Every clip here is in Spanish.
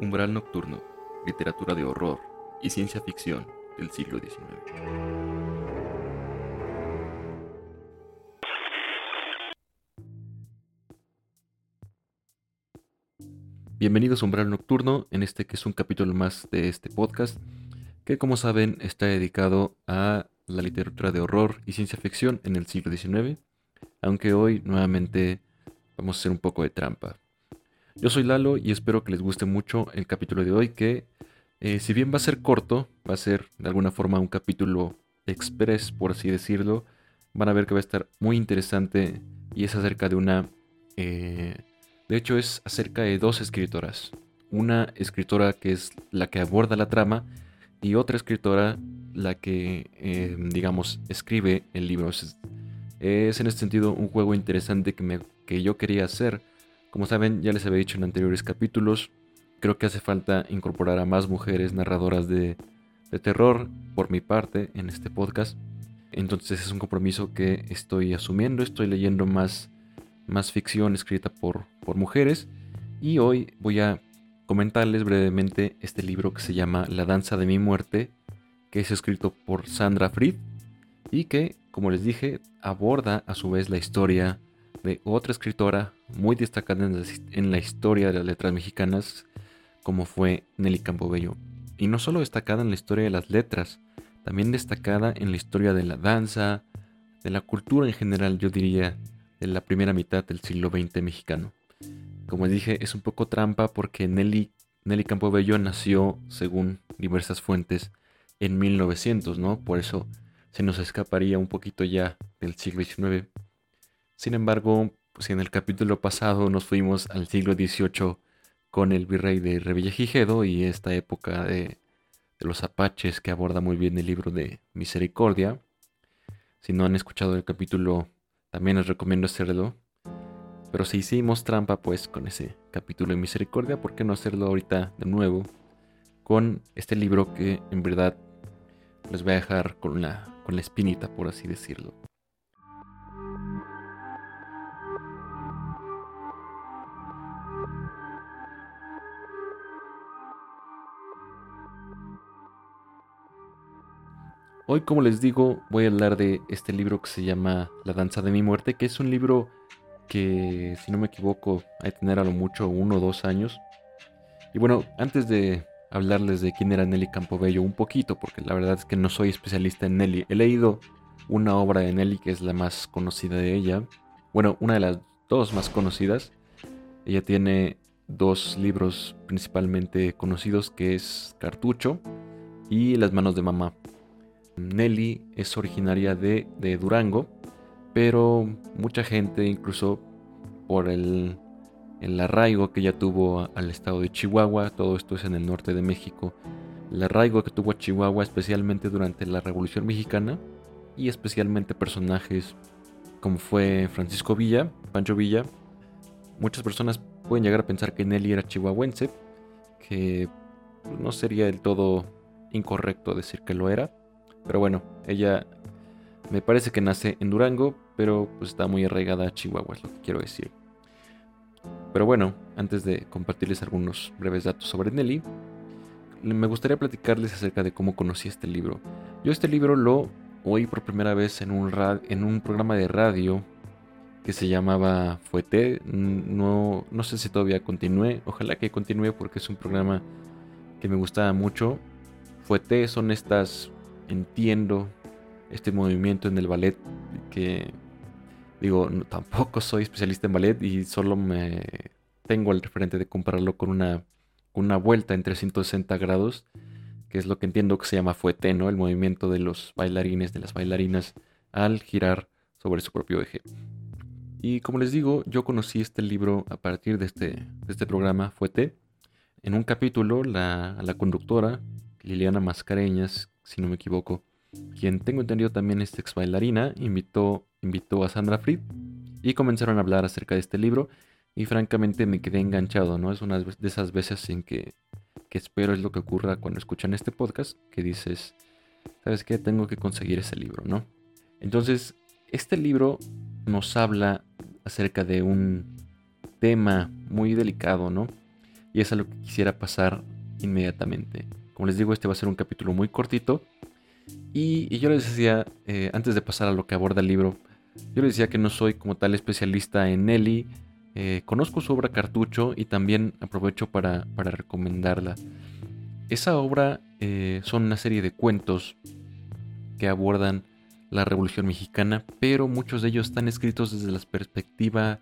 Umbral Nocturno, literatura de horror y ciencia ficción del siglo XIX. Bienvenidos a Umbral Nocturno, en este que es un capítulo más de este podcast, que como saben está dedicado a la literatura de horror y ciencia ficción en el siglo XIX, aunque hoy nuevamente vamos a hacer un poco de trampa. Yo soy Lalo y espero que les guste mucho el capítulo de hoy que eh, si bien va a ser corto, va a ser de alguna forma un capítulo express por así decirlo, van a ver que va a estar muy interesante y es acerca de una... Eh, de hecho es acerca de dos escritoras. Una escritora que es la que aborda la trama y otra escritora la que, eh, digamos, escribe el libro. Es, es, en este sentido un juego interesante que, me, que yo quería hacer como saben, ya les había dicho en anteriores capítulos, creo que hace falta incorporar a más mujeres narradoras de, terror por mi parte en este podcast. Entonces es un compromiso que estoy asumiendo, estoy leyendo más, más ficción escrita por, por mujeres y hoy voy a comentarles brevemente este libro que se llama La danza de mi muerte, que es escrito por Sandra Fried y que, como les dije, aborda a su vez la historia de otra escritora muy destacada en la historia de las letras mexicanas, como fue Nelly Campobello. Y no solo destacada en la historia de las letras, también destacada en la historia de la danza, de la cultura en general, yo diría, de la primera mitad del siglo XX mexicano. Como dije, es un poco trampa porque Nelly, Nelly Campobello nació, según diversas fuentes, en 1900, ¿no? Por eso se nos escaparía un poquito ya del siglo XIX. Sin embargo, pues en el capítulo pasado nos fuimos al siglo XVIII con el virrey de Revillagigedo y esta época de, los apaches que aborda muy bien el libro de Misericordia. Si no han escuchado el capítulo, también les recomiendo hacerlo. Pero si hicimos trampa pues con ese capítulo de Misericordia, ¿por qué no hacerlo ahorita de nuevo? Con este libro que en verdad les voy a dejar con la, con la espinita, por así decirlo. Hoy, como les digo, voy a hablar de este libro que se llama La danza de mi muerte, que es un libro que, si no me equivoco, hay que tener a lo mucho uno o dos años. Y bueno, antes de hablarles de quién era Nelly Campobello un poquito, porque la verdad es que no soy especialista en Nelly. He leído una obra de Nelly que es la más conocida de ella. Bueno, una de las dos más conocidas. Ella tiene dos libros principalmente conocidos que es Cartucho y Las manos de mamá. Nelly es originaria de, Durango, pero mucha gente, incluso por el, arraigo que ella tuvo al estado de Chihuahua, todo esto es en el norte de México, el arraigo que tuvo a Chihuahua especialmente durante la Revolución Mexicana y especialmente personajes como fue Francisco Villa, Pancho Villa. Muchas personas pueden llegar a pensar que Nelly era chihuahuense, que no sería del todo incorrecto decir que lo era, pero bueno, ella me parece que nace en Durango, pero pues está muy arraigada a Chihuahua, es lo que quiero decir. Pero bueno, antes de compartirles algunos breves datos sobre Nelly, me gustaría platicarles acerca de cómo conocí este libro. Yo este libro lo oí por primera vez en un, en un programa de radio que se llamaba Fuete. No, no sé si todavía continúe, ojalá que continúe porque es un programa que me gustaba mucho. Fuete son estas entiendo este movimiento en el ballet que digo, tampoco soy especialista en ballet y solo me tengo el referente de compararlo con una, una vuelta en 360 grados, que es lo que entiendo que se llama fuete, ¿no? El movimiento de los bailarines, de las bailarinas al girar sobre su propio eje. Y como les digo, yo conocí este libro a partir de este, de este programa Fuete. En un capítulo, la, la conductora, Liliana Mascareñas, si no me equivoco, quien tengo entendido también es ex bailarina, invitó, invitó a Sandra Fried y comenzaron a hablar acerca de este libro y francamente me quedé enganchado, ¿no? Es una de esas veces en que, que espero es lo que ocurra cuando escuchan este podcast, que dices, ¿sabes qué? Tengo que conseguir ese libro, ¿no? Entonces, este libro nos habla acerca de un tema muy delicado, ¿no? y es a lo que quisiera pasar inmediatamente. Como les digo, este va a ser un capítulo muy cortito. Y, yo les decía, eh, antes de pasar a lo que aborda el libro, yo les decía que no soy como tal especialista en Nelly. Eh, conozco su obra Cartucho y también aprovecho para, recomendarla. Esa obra eh, son una serie de cuentos que abordan la Revolución Mexicana, pero muchos de ellos están escritos desde la perspectiva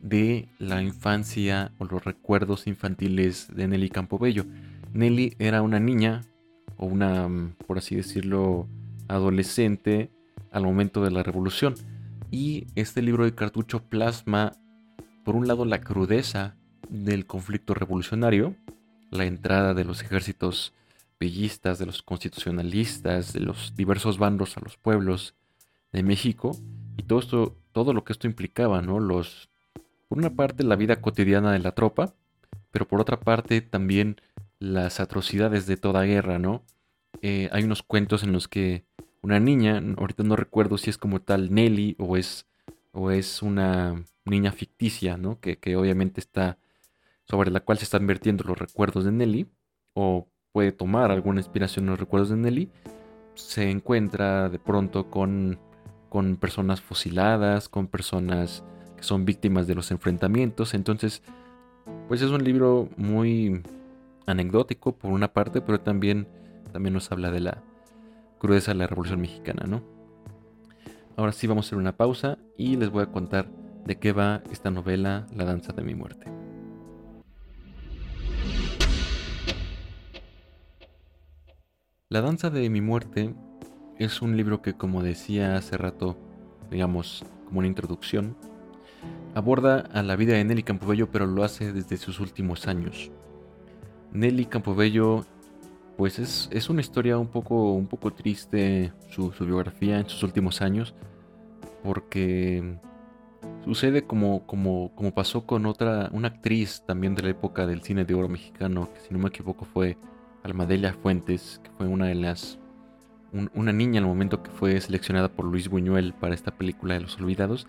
de la infancia o los recuerdos infantiles de Nelly Campobello. Nelly era una niña o una, mm, por así decirlo, adolescente al momento de la revolución. Y este libro de cartucho plasma, por un lado, la crudeza del conflicto revolucionario, la entrada de los ejércitos bellistas, de los constitucionalistas, de los diversos bandos a los pueblos de México, y todo esto, todo lo que esto implicaba, ¿no? Los, por una parte, la vida cotidiana de la tropa, pero por otra parte también las atrocidades de toda guerra, ¿no? Eh, hay unos cuentos en los que una niña, ahorita no recuerdo si es como tal Nelly o es, o es una niña ficticia, ¿no? Que, que obviamente está sobre la cual se están vertiendo los recuerdos de Nelly, o puede tomar alguna inspiración en los recuerdos de Nelly, se encuentra de pronto con, con personas fusiladas, con personas que son víctimas de los enfrentamientos, entonces pues es un libro muy anecdótico por una parte, pero también, también nos habla de la crudeza de la Revolución Mexicana, ¿no? Ahora sí vamos a hacer una pausa y les voy a contar de qué va esta novela La danza de mi muerte. La danza de mi muerte es un libro que, como decía hace rato, digamos, como una introducción, aborda a la vida de Nelly Campobello, pero lo hace desde sus últimos años. Nelly Campobello, pues es, una historia un poco, un poco triste su, biografía en sus últimos años, porque sucede como, como, como pasó con otra, una actriz también de la época del cine de oro mexicano, que si no me equivoco fue Almadelia Fuentes, que fue una de las una niña al momento que fue seleccionada por Luis Buñuel para esta película de Los Olvidados.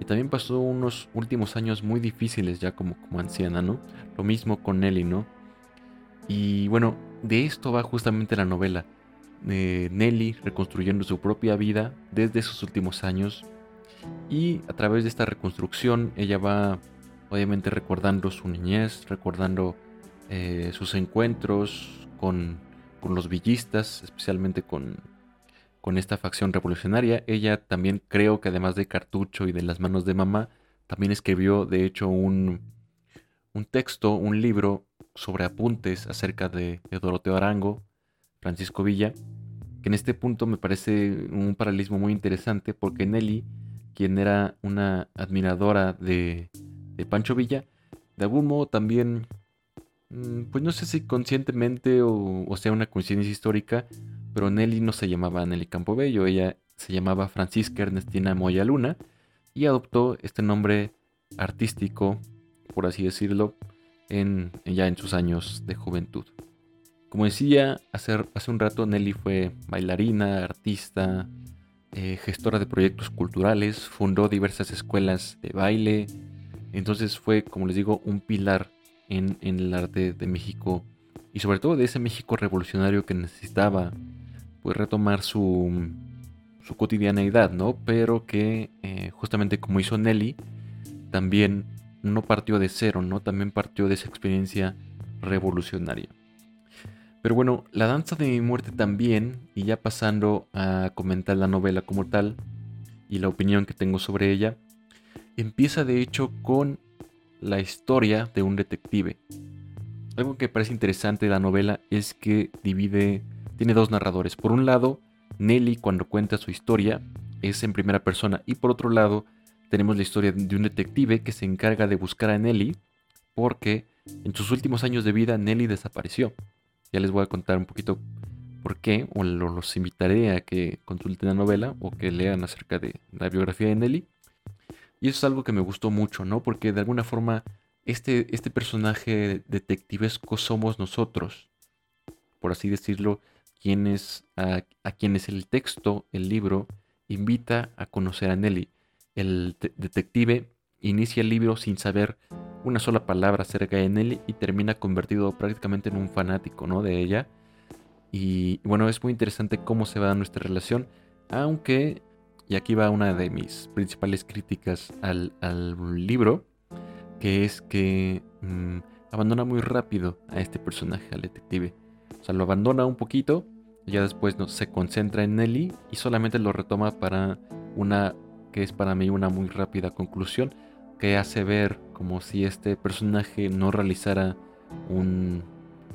Y también pasó unos últimos años muy difíciles ya como, como anciana, ¿no? Lo mismo con Nelly, ¿no? Y bueno, de esto va justamente la novela. de Nelly reconstruyendo su propia vida desde sus últimos años. Y a través de esta reconstrucción ella va obviamente recordando su niñez, recordando eh, sus encuentros con, con, los villistas, especialmente con, con esta facción revolucionaria. Ella también creo que además de Cartucho y de las manos de mamá, también escribió de hecho un, un texto, un libro sobre apuntes acerca de, Doroteo Arango, Francisco Villa, que en este punto me parece un paralelismo muy interesante porque Nelly, quien era una admiradora de, Pancho Villa, de algún modo también, mm, pues no sé si conscientemente o, o sea una coincidencia histórica, pero Nelly no se llamaba Nelly Campobello, ella se llamaba Francisca Ernestina Moya Luna y adoptó este nombre artístico, por así decirlo, ya en sus años de juventud. Como decía hace, hace un rato, Nelly fue bailarina, artista, eh, gestora de proyectos culturales, fundó diversas escuelas de baile, entonces fue, como les digo, un pilar en, el arte de México y sobre todo de ese México revolucionario que necesitaba pues retomar su, su cotidianeidad, ¿no? Pero que eh, justamente como hizo Nelly, también no partió de cero, ¿no? También partió de esa experiencia revolucionaria. Pero bueno, la danza de mi muerte también, y ya pasando a comentar la novela como tal y la opinión que tengo sobre ella, empieza de hecho con la historia de un detective. Algo que parece interesante de la novela es que divide, tiene dos narradores. Por un lado, Nelly cuando cuenta su historia es en primera persona y por otro lado, tenemos la historia de un detective que se encarga de buscar a Nelly porque en sus últimos años de vida Nelly desapareció. Ya les voy a contar un poquito por qué, o los invitaré a que consulten la novela o que lean acerca de la biografía de Nelly. Y eso es algo que me gustó mucho, ¿no? Porque de alguna forma este, este personaje detectivesco somos nosotros, por así decirlo, quienes, a, a quienes el texto, el libro, invita a conocer a Nelly el detective inicia el libro sin saber una sola palabra acerca de Nelly y termina convertido prácticamente en un fanático, ¿no? De ella. Y bueno, es muy interesante cómo se va nuestra relación, aunque, y aquí va una de mis principales críticas al, libro, que es que mm, abandona muy rápido a este personaje, al detective. O sea, lo abandona un poquito, ya después no, se concentra en Nelly y solamente lo retoma para una que es para mí una muy rápida conclusión que hace ver como si este personaje no realizara un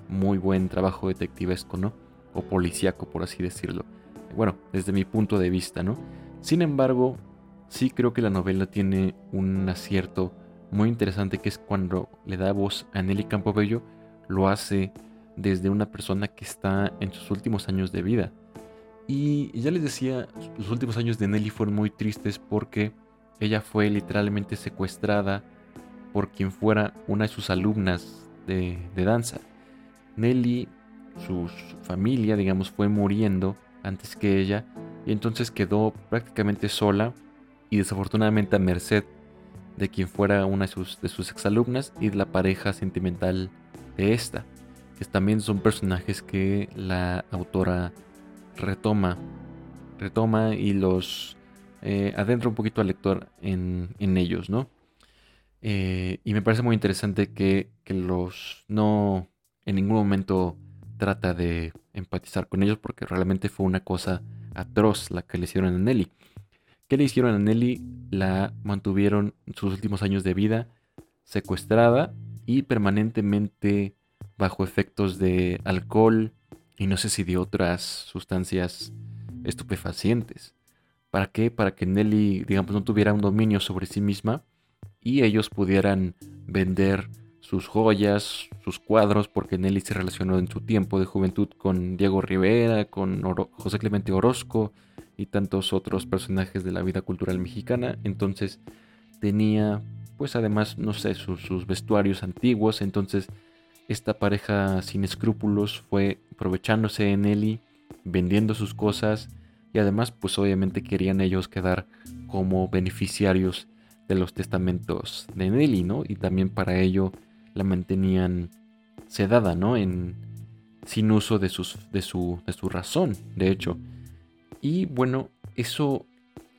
muy buen trabajo detectivesco, ¿no? O policíaco, por así decirlo. Bueno, desde mi punto de vista, ¿no? Sin embargo, sí creo que la novela tiene un acierto muy interesante que es cuando le da voz a Nelly Campobello, lo hace desde una persona que está en sus últimos años de vida. Y ya les decía, los últimos años de Nelly fueron muy tristes porque ella fue literalmente secuestrada por quien fuera una de sus alumnas de, danza. Nelly, su, familia, digamos, fue muriendo antes que ella y entonces quedó prácticamente sola y desafortunadamente a merced de quien fuera una de sus, de sus exalumnas y de la pareja sentimental de esta, que también son personajes que la autora retoma, retoma y los eh, adentra un poquito al lector en, ellos, ¿no? Eh, y me parece muy interesante que, los no en ningún momento trata de empatizar con ellos porque realmente fue una cosa atroz la que le hicieron a Nelly. ¿Qué le hicieron a Nelly? La mantuvieron sus últimos años de vida secuestrada y permanentemente bajo efectos de alcohol y no sé si de otras sustancias estupefacientes. ¿Para qué? Para que Nelly, digamos, no tuviera un dominio sobre sí misma y ellos pudieran vender sus joyas, sus cuadros, porque Nelly se relacionó en su tiempo de juventud con Diego Rivera, con José Clemente Orozco y tantos otros personajes de la vida cultural mexicana. Entonces tenía, pues además, no sé, sus, sus vestuarios antiguos. Entonces esta pareja sin escrúpulos fue aprovechándose de Nelly, vendiendo sus cosas y además pues obviamente querían ellos quedar como beneficiarios de los testamentos de Nelly, ¿no? Y también para ello la mantenían sedada, ¿no? En, sin uso de, sus, de, su, de su razón, de hecho. Y bueno, eso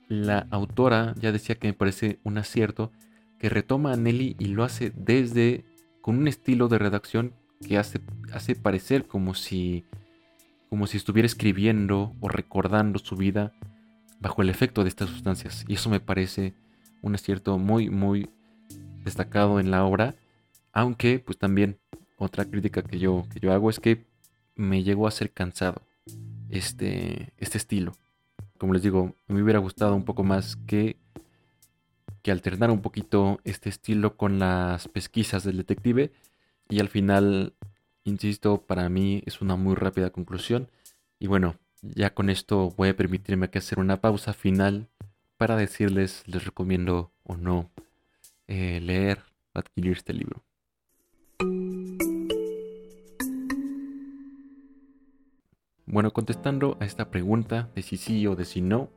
la autora ya decía que me parece un acierto que retoma a Nelly y lo hace desde con un estilo de redacción que hace, hace parecer como si como si estuviera escribiendo o recordando su vida bajo el efecto de estas sustancias. Y eso me parece un acierto muy, muy destacado en la obra. Aunque, pues también, otra crítica que yo, que yo hago es que me llegó a ser cansado este, este estilo. Como les digo, me hubiera gustado un poco más que, que alternar un poquito este estilo con las pesquisas del detective y al final Insisto, para mí es una muy rápida conclusión. Y bueno, ya con esto voy a permitirme hacer una pausa final para decirles, les recomiendo o no eh, leer, adquirir este libro. Bueno, contestando a esta pregunta de si sí o de si no,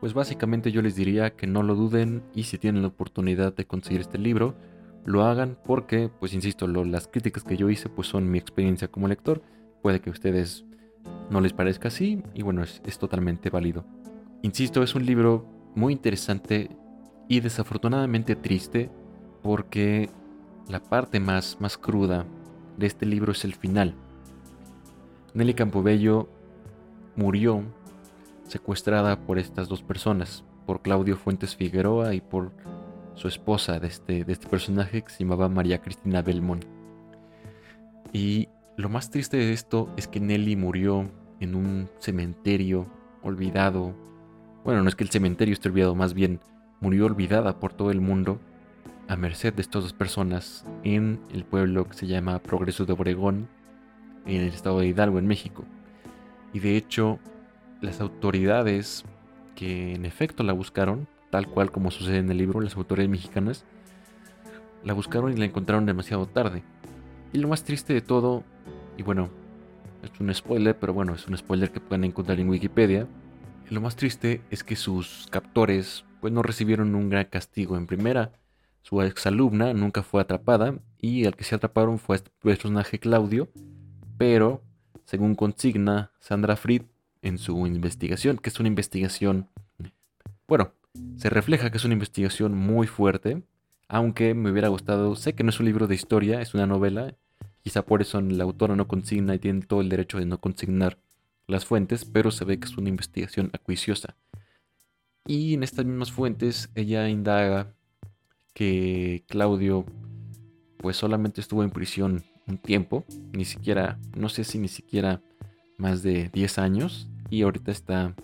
pues básicamente yo les diría que no lo duden y si tienen la oportunidad de conseguir este libro, lo hagan porque, pues insisto, las críticas que yo hice pues son mi experiencia como lector. Puede que a ustedes no les parezca así y bueno, es, totalmente válido. Insisto, es un libro muy interesante y desafortunadamente triste porque la parte más, más cruda de este libro es el final. Nelly Campobello murió secuestrada por estas dos personas, por Claudio Fuentes Figueroa y por su esposa de este, de este personaje que se llamaba María Cristina Belmont. Y lo más triste de esto es que Nelly murió en un cementerio olvidado. Bueno, no es que el cementerio esté olvidado, más bien murió olvidada por todo el mundo a merced de estas dos personas en el pueblo que se llama Progreso de Obregón, en el estado de Hidalgo, en México. Y de hecho, las autoridades que en efecto la buscaron tal cual como sucede en el libro, las autoridades mexicanas la buscaron y la encontraron demasiado tarde. Y lo más triste de todo, y bueno, es un spoiler, pero bueno, es un spoiler que pueden encontrar en Wikipedia. lo más triste es que sus captores pues no recibieron un gran castigo. En primera, su exalumna nunca fue atrapada y el que se atraparon fue este personaje Claudio, pero según consigna Sandra Fried en su investigación, que es una investigación, bueno, se refleja que es una investigación muy fuerte, aunque me hubiera gustado, sé que no es un libro de historia, es una novela, quizá por eso la autora no consigna y tiene todo el derecho de no consignar las fuentes, pero se ve que es una investigación acuiciosa. Y en estas mismas fuentes ella indaga que Claudio pues solamente estuvo en prisión un tiempo, ni siquiera, no sé si ni siquiera más de 10 años, y ahorita está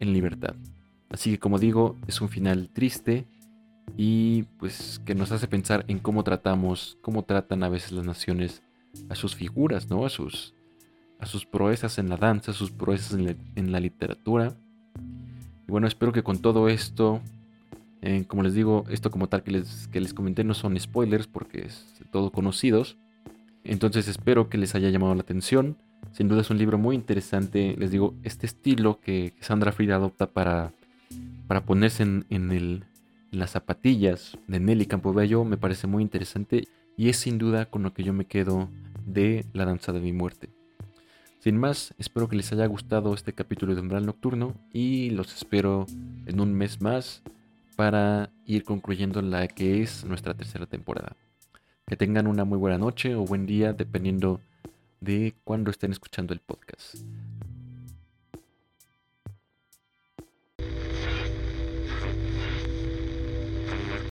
en libertad. Así que como digo, es un final triste y pues que nos hace pensar en cómo tratamos, cómo tratan a veces las naciones a sus figuras, ¿no? A sus, a sus proezas en la danza, a sus proezas en la, literatura. Y bueno, espero que con todo esto, eh, como les digo, esto como tal que les, que les comenté no son spoilers porque es todo conocidos. Entonces espero que les haya llamado la atención. Sin duda es un libro muy interesante. Les digo, este estilo que Sandra Fried adopta para, para ponerse en, el, las zapatillas de Nelly Campobello me parece muy interesante y es sin duda con lo que yo me quedo de La Danza de mi Muerte. Sin más, espero que les haya gustado este capítulo de Umbral Nocturno y los espero en un mes más para ir concluyendo la que es nuestra tercera temporada. Que tengan una muy buena noche o buen día dependiendo de cuándo estén escuchando el podcast.